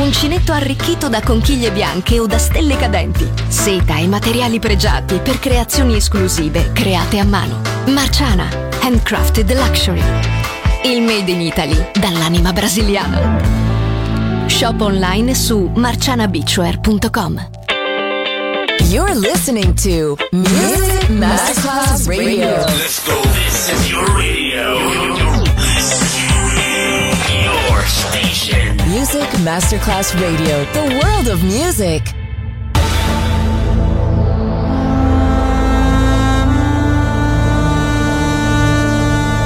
Uncinetto arricchito da conchiglie bianche o da stelle cadenti. Seta e materiali pregiati per creazioni esclusive create a mano. Marciana, handcrafted luxury. Il made in Italy dall'anima brasiliana. Shop online su marcianabeachwear.com. You're listening to Music Masterclass Radio. Let's go. This is your radio. Music Masterclass Radio, the world of music.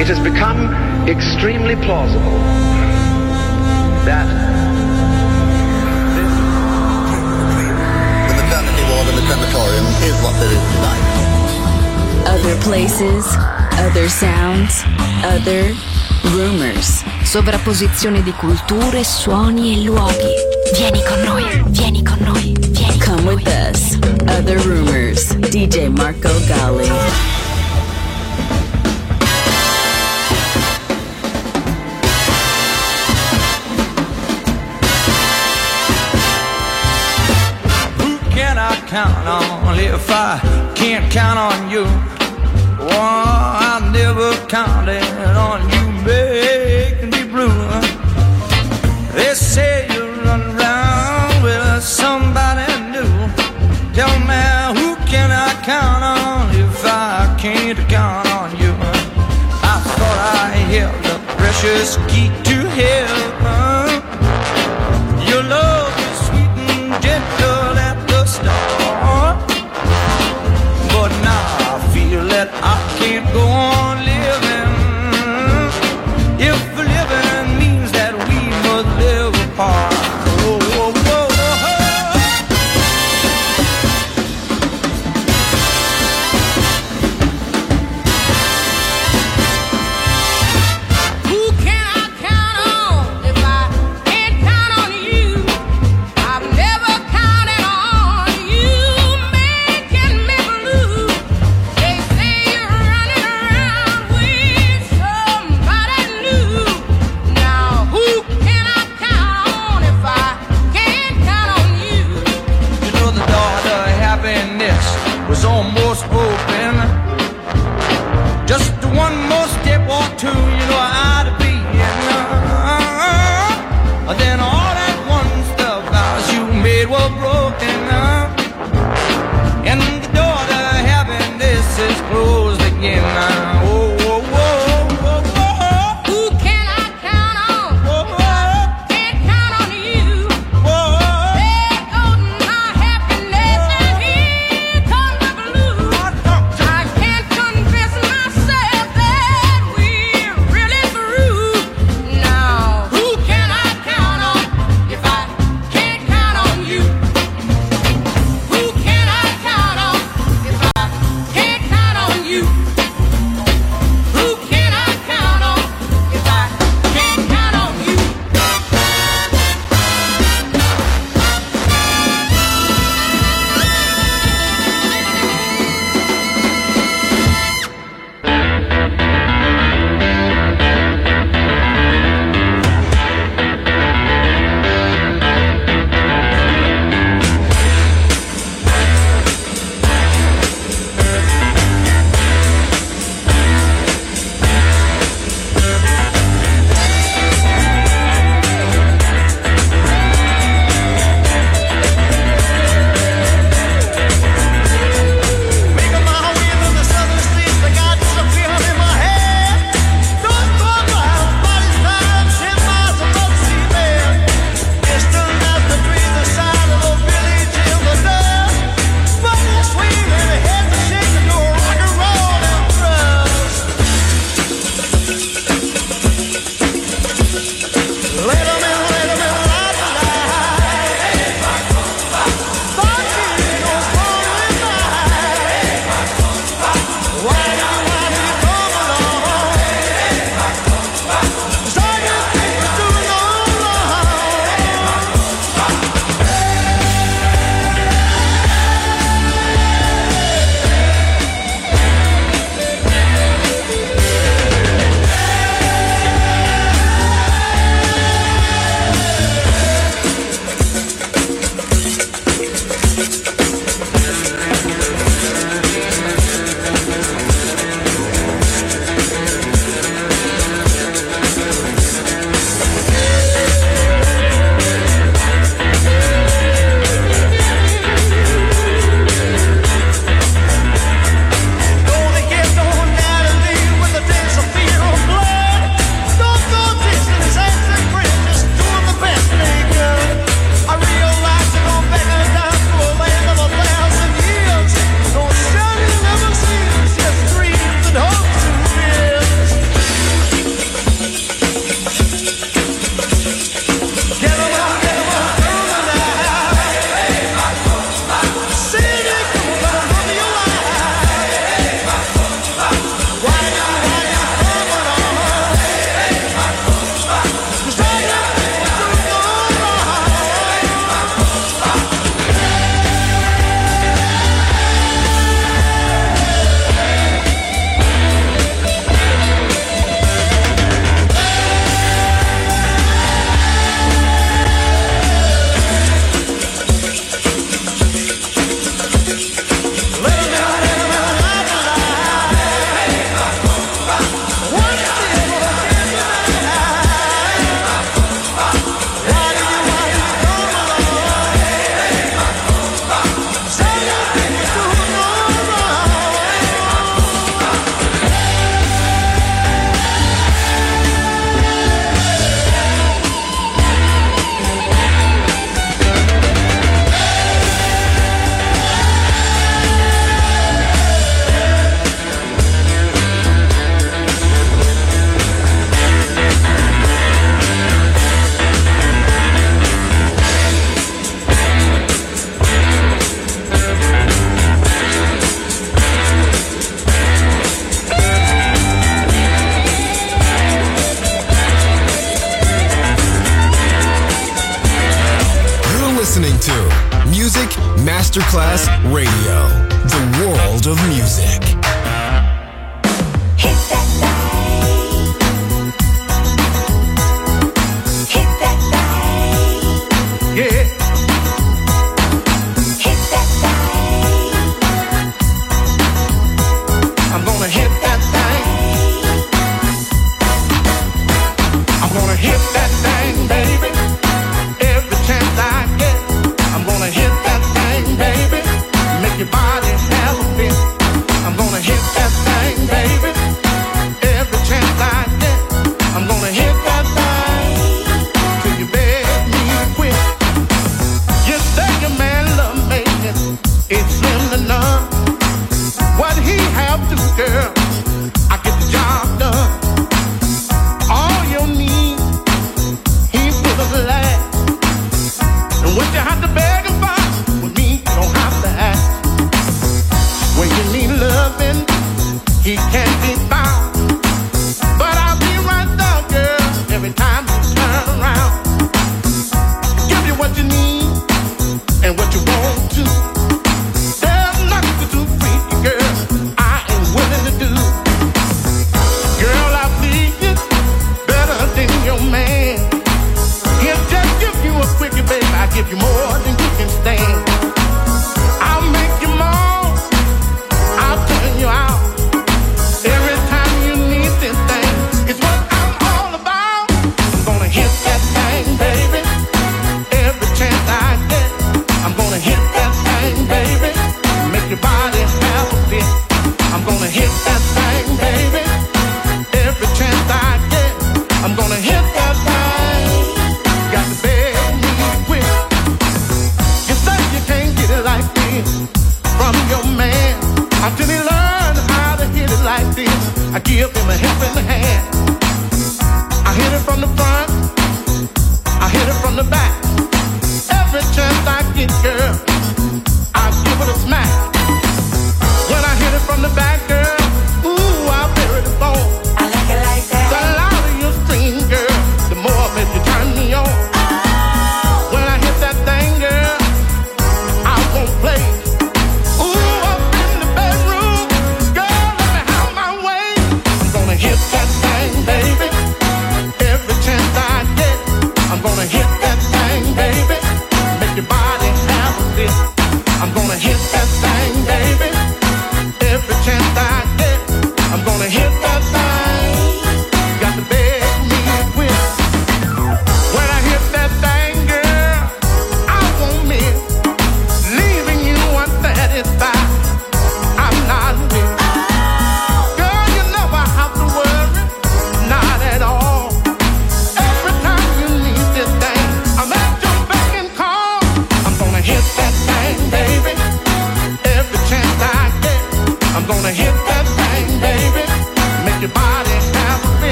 It has become extremely plausible that The maternity ward in the crematorium is what it is tonight. Other places, other sounds, other rumors. Sovrapposizione di culture, suoni e luoghi. Vieni con noi, vieni con noi, vieni con Come noi. with us. Other rumors. DJ Marco Gali. Who can I count on if I can't count on you? Oh, I never counted on you making me blue. They say you run around with somebody new. Who can I count on if I can't count on you? I thought I held the precious key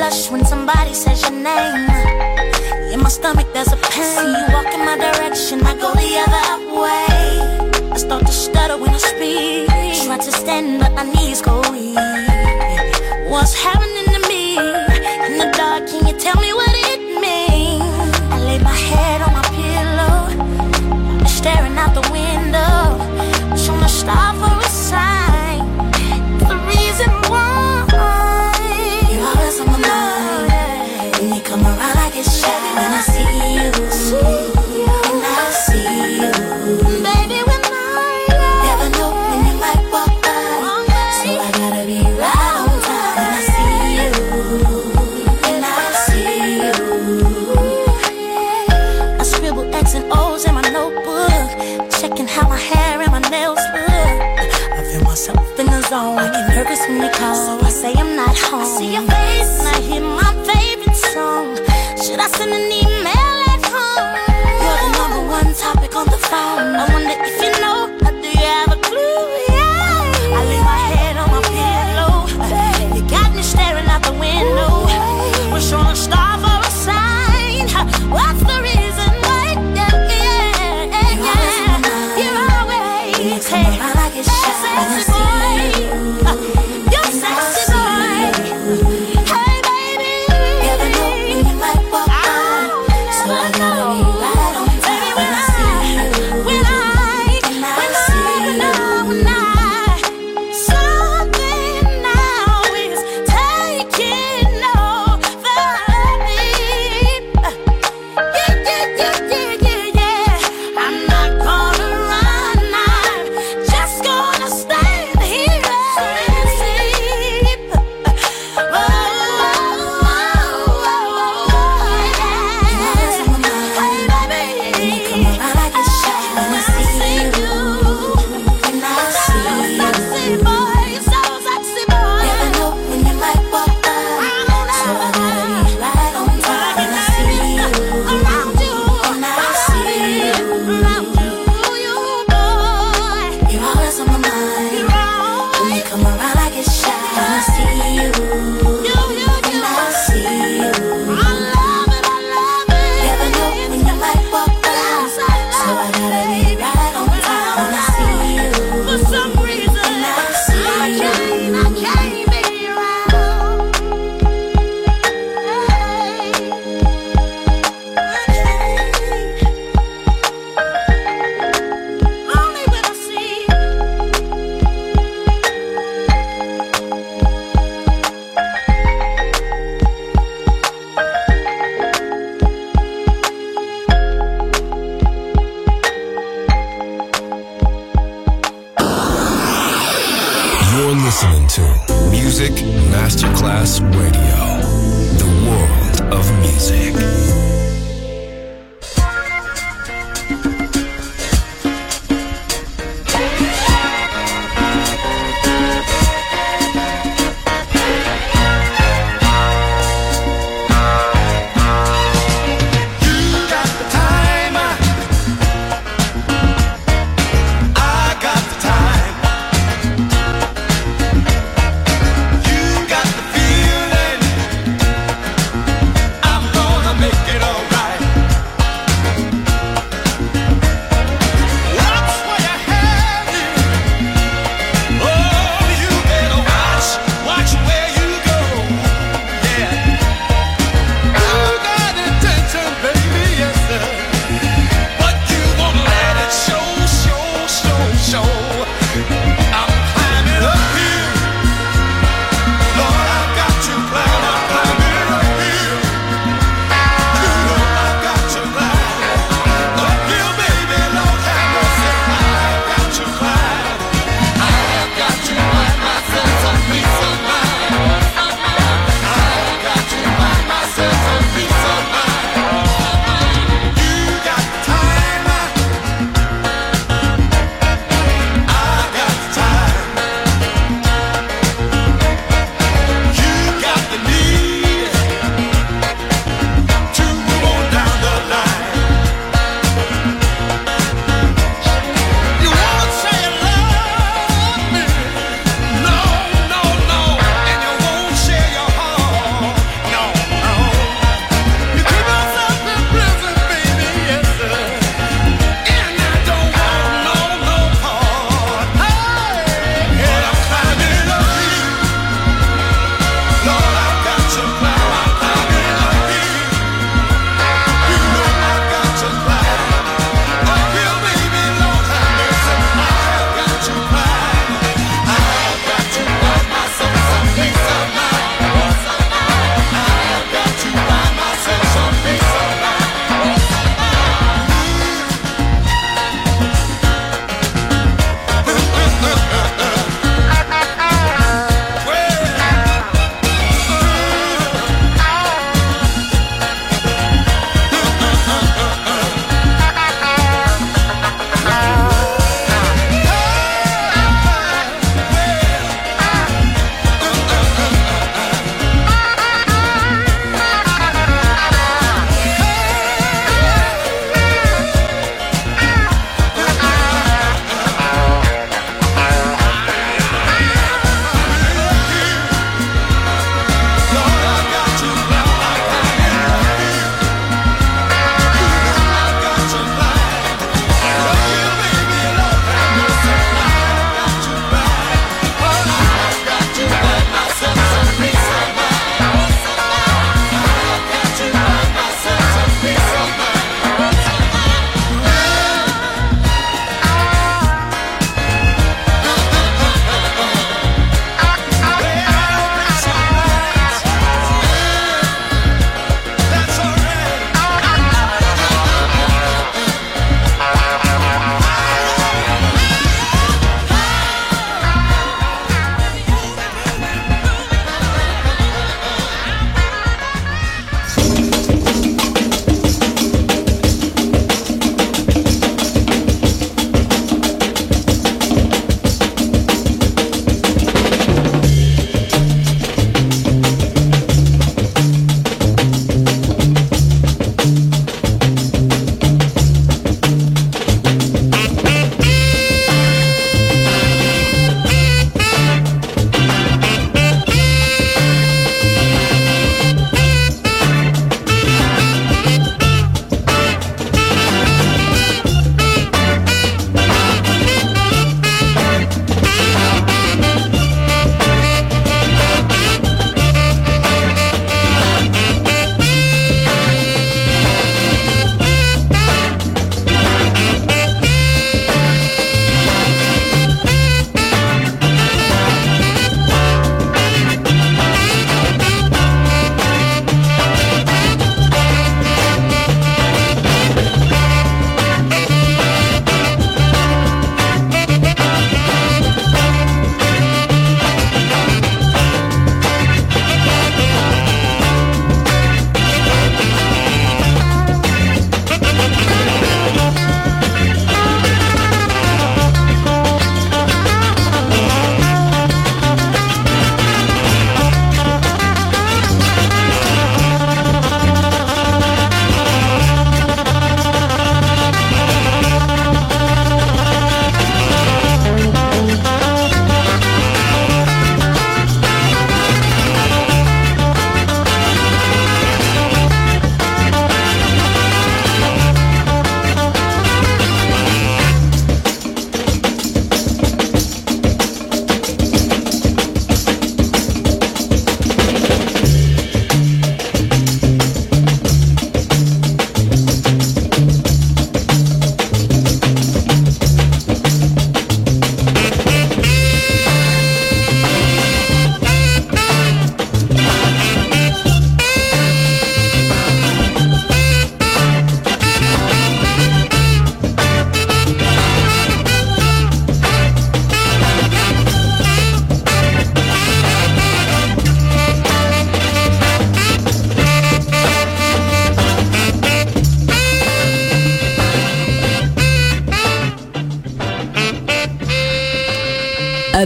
blush when somebody says your name. In my stomach, there's a pain. See you walk in my direction, I go the other way. I start to stutter when I speak. Try to stand, but my knees go weak. What's happening to me? In the dark, can you tell me what? Chris when they call. So I say I'm not home. See your face, and I hear my favorite song. Should I send an email?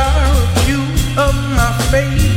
A view of my face.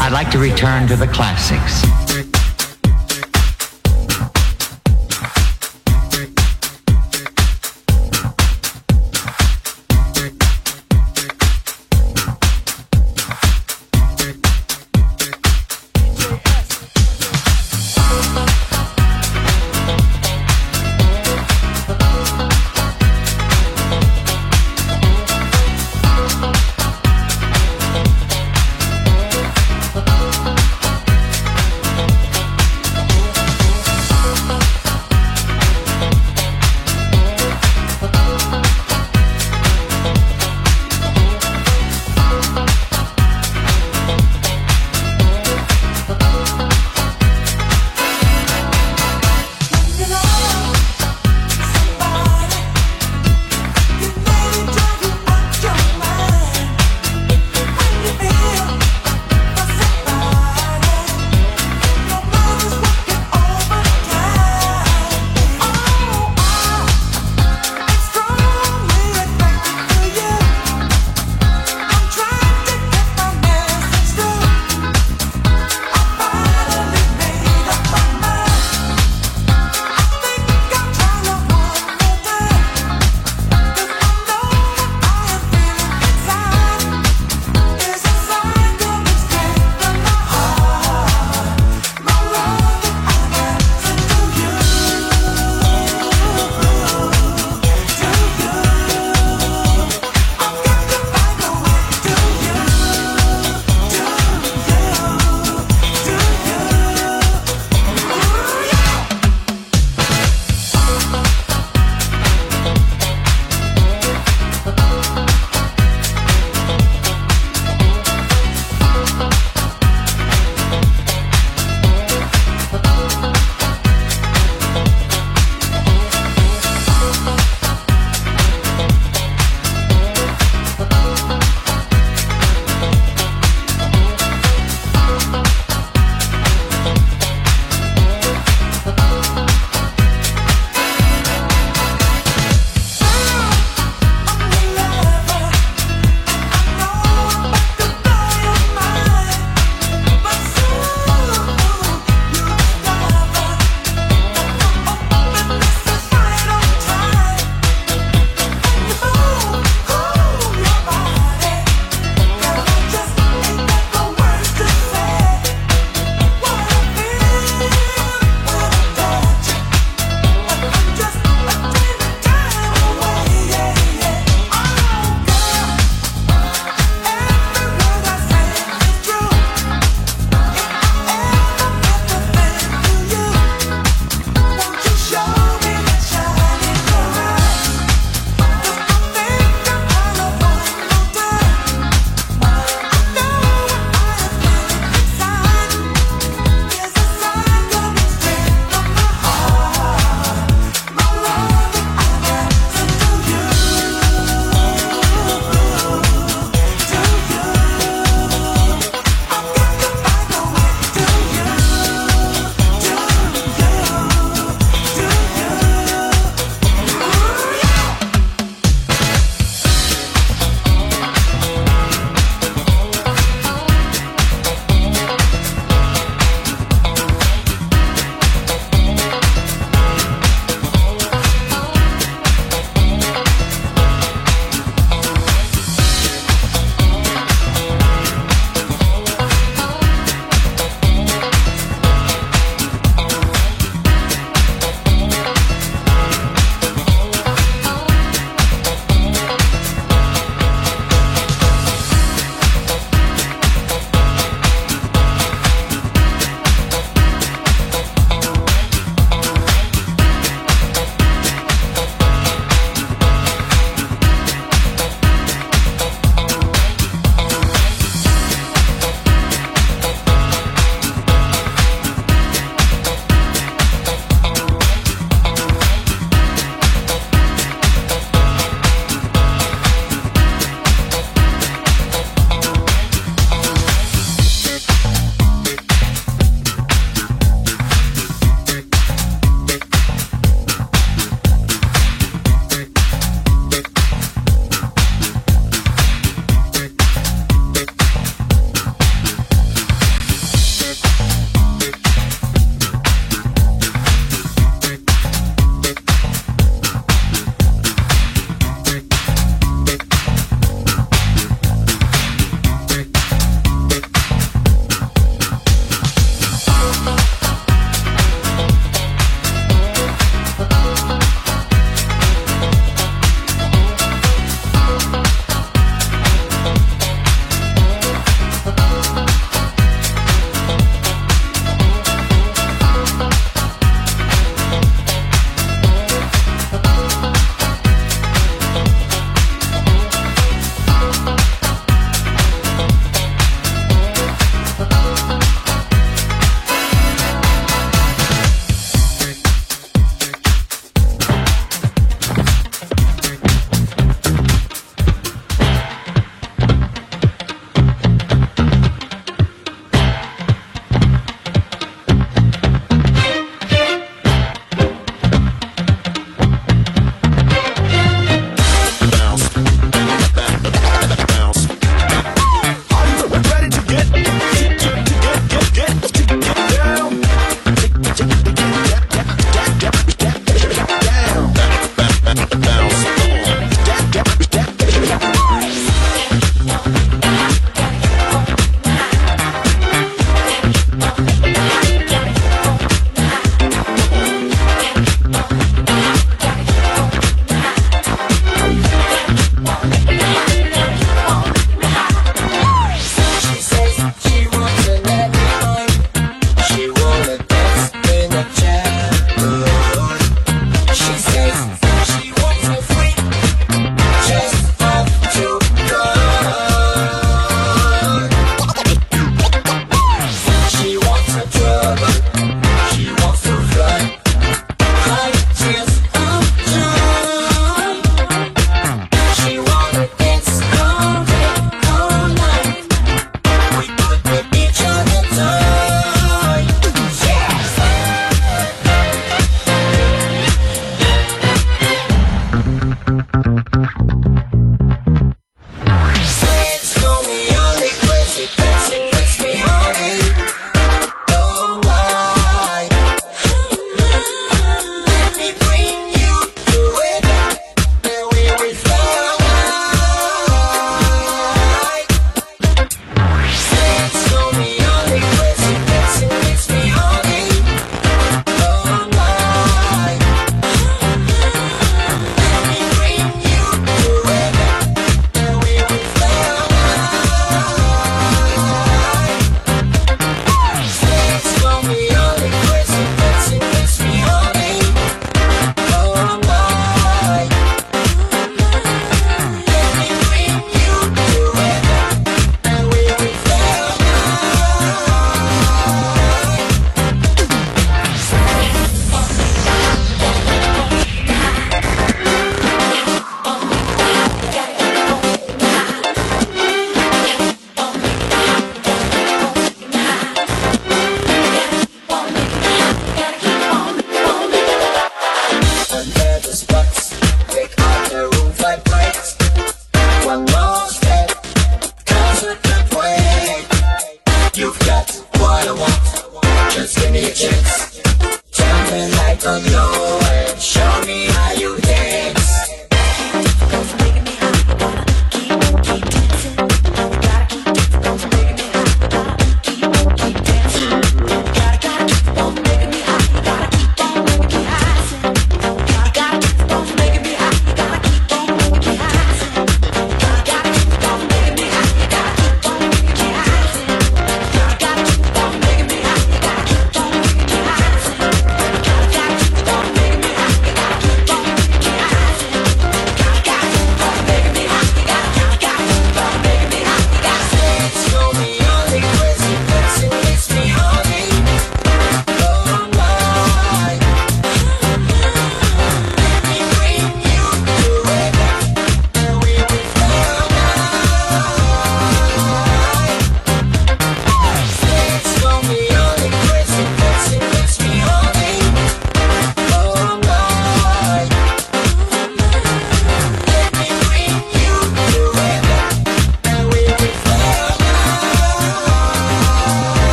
I'd like to return to the classics.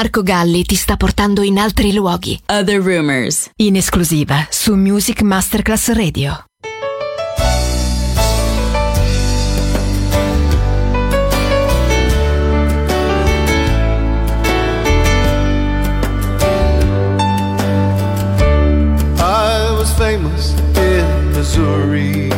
Marco Galli ti sta portando in altri luoghi. Other Rumors. In esclusiva su Music Masterclass Radio. I was famous in Missouri.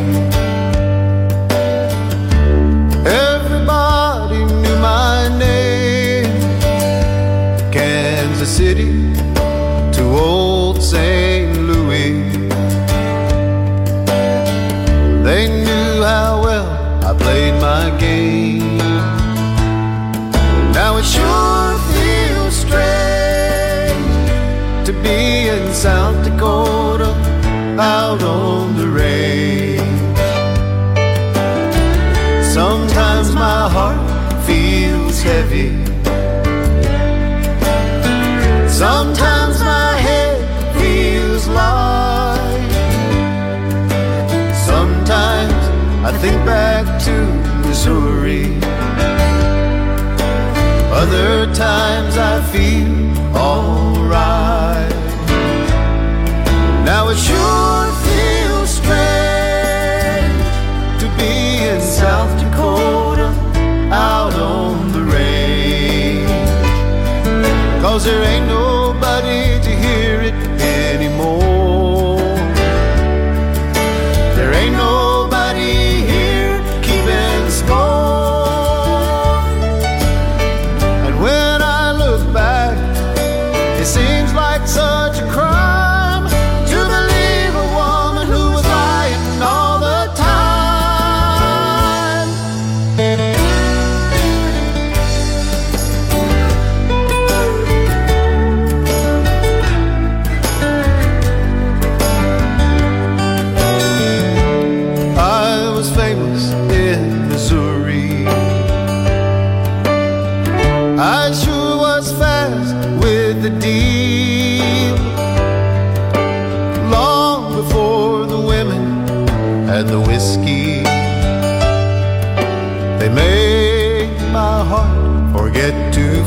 and the whiskey. They make my heart forget to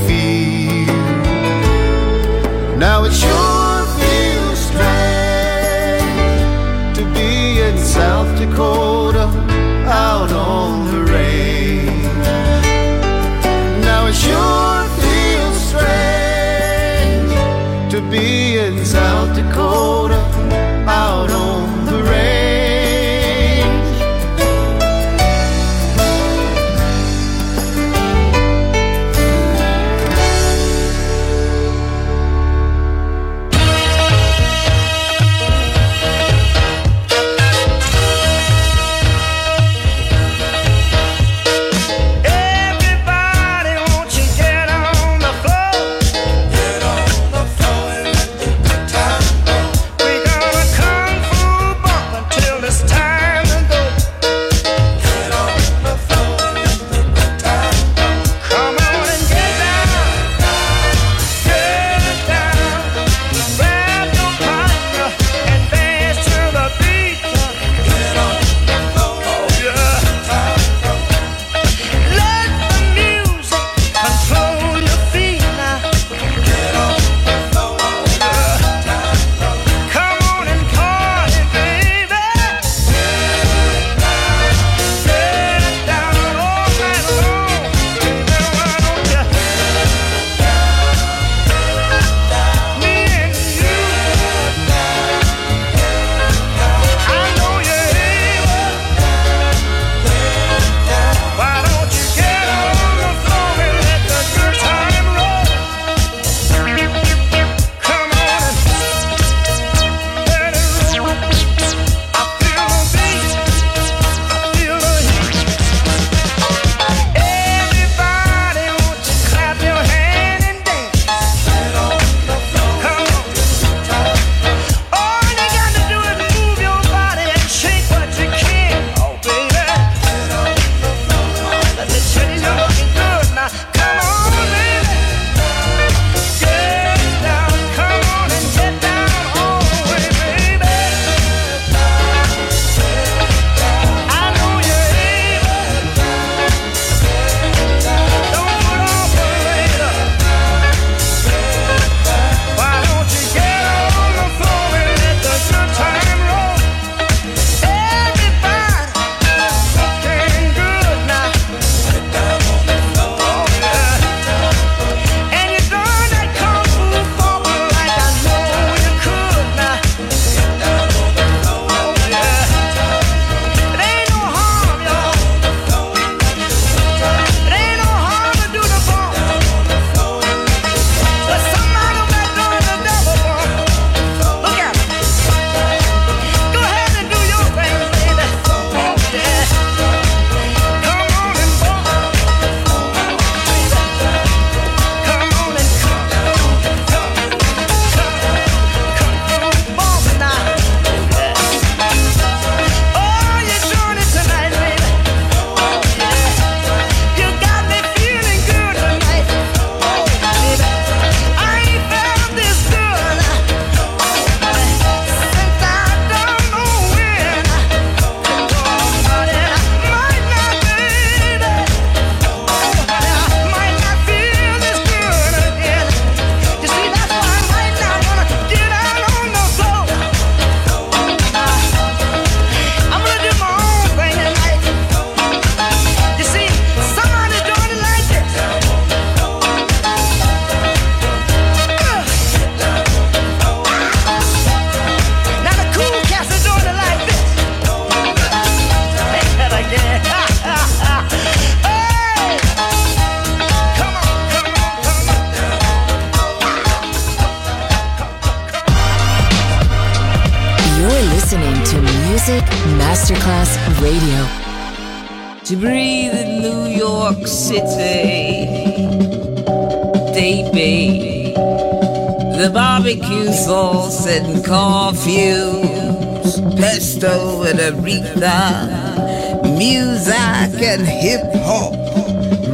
aretha, music and hip hop,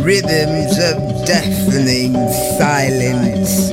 rhythms of deafening silence,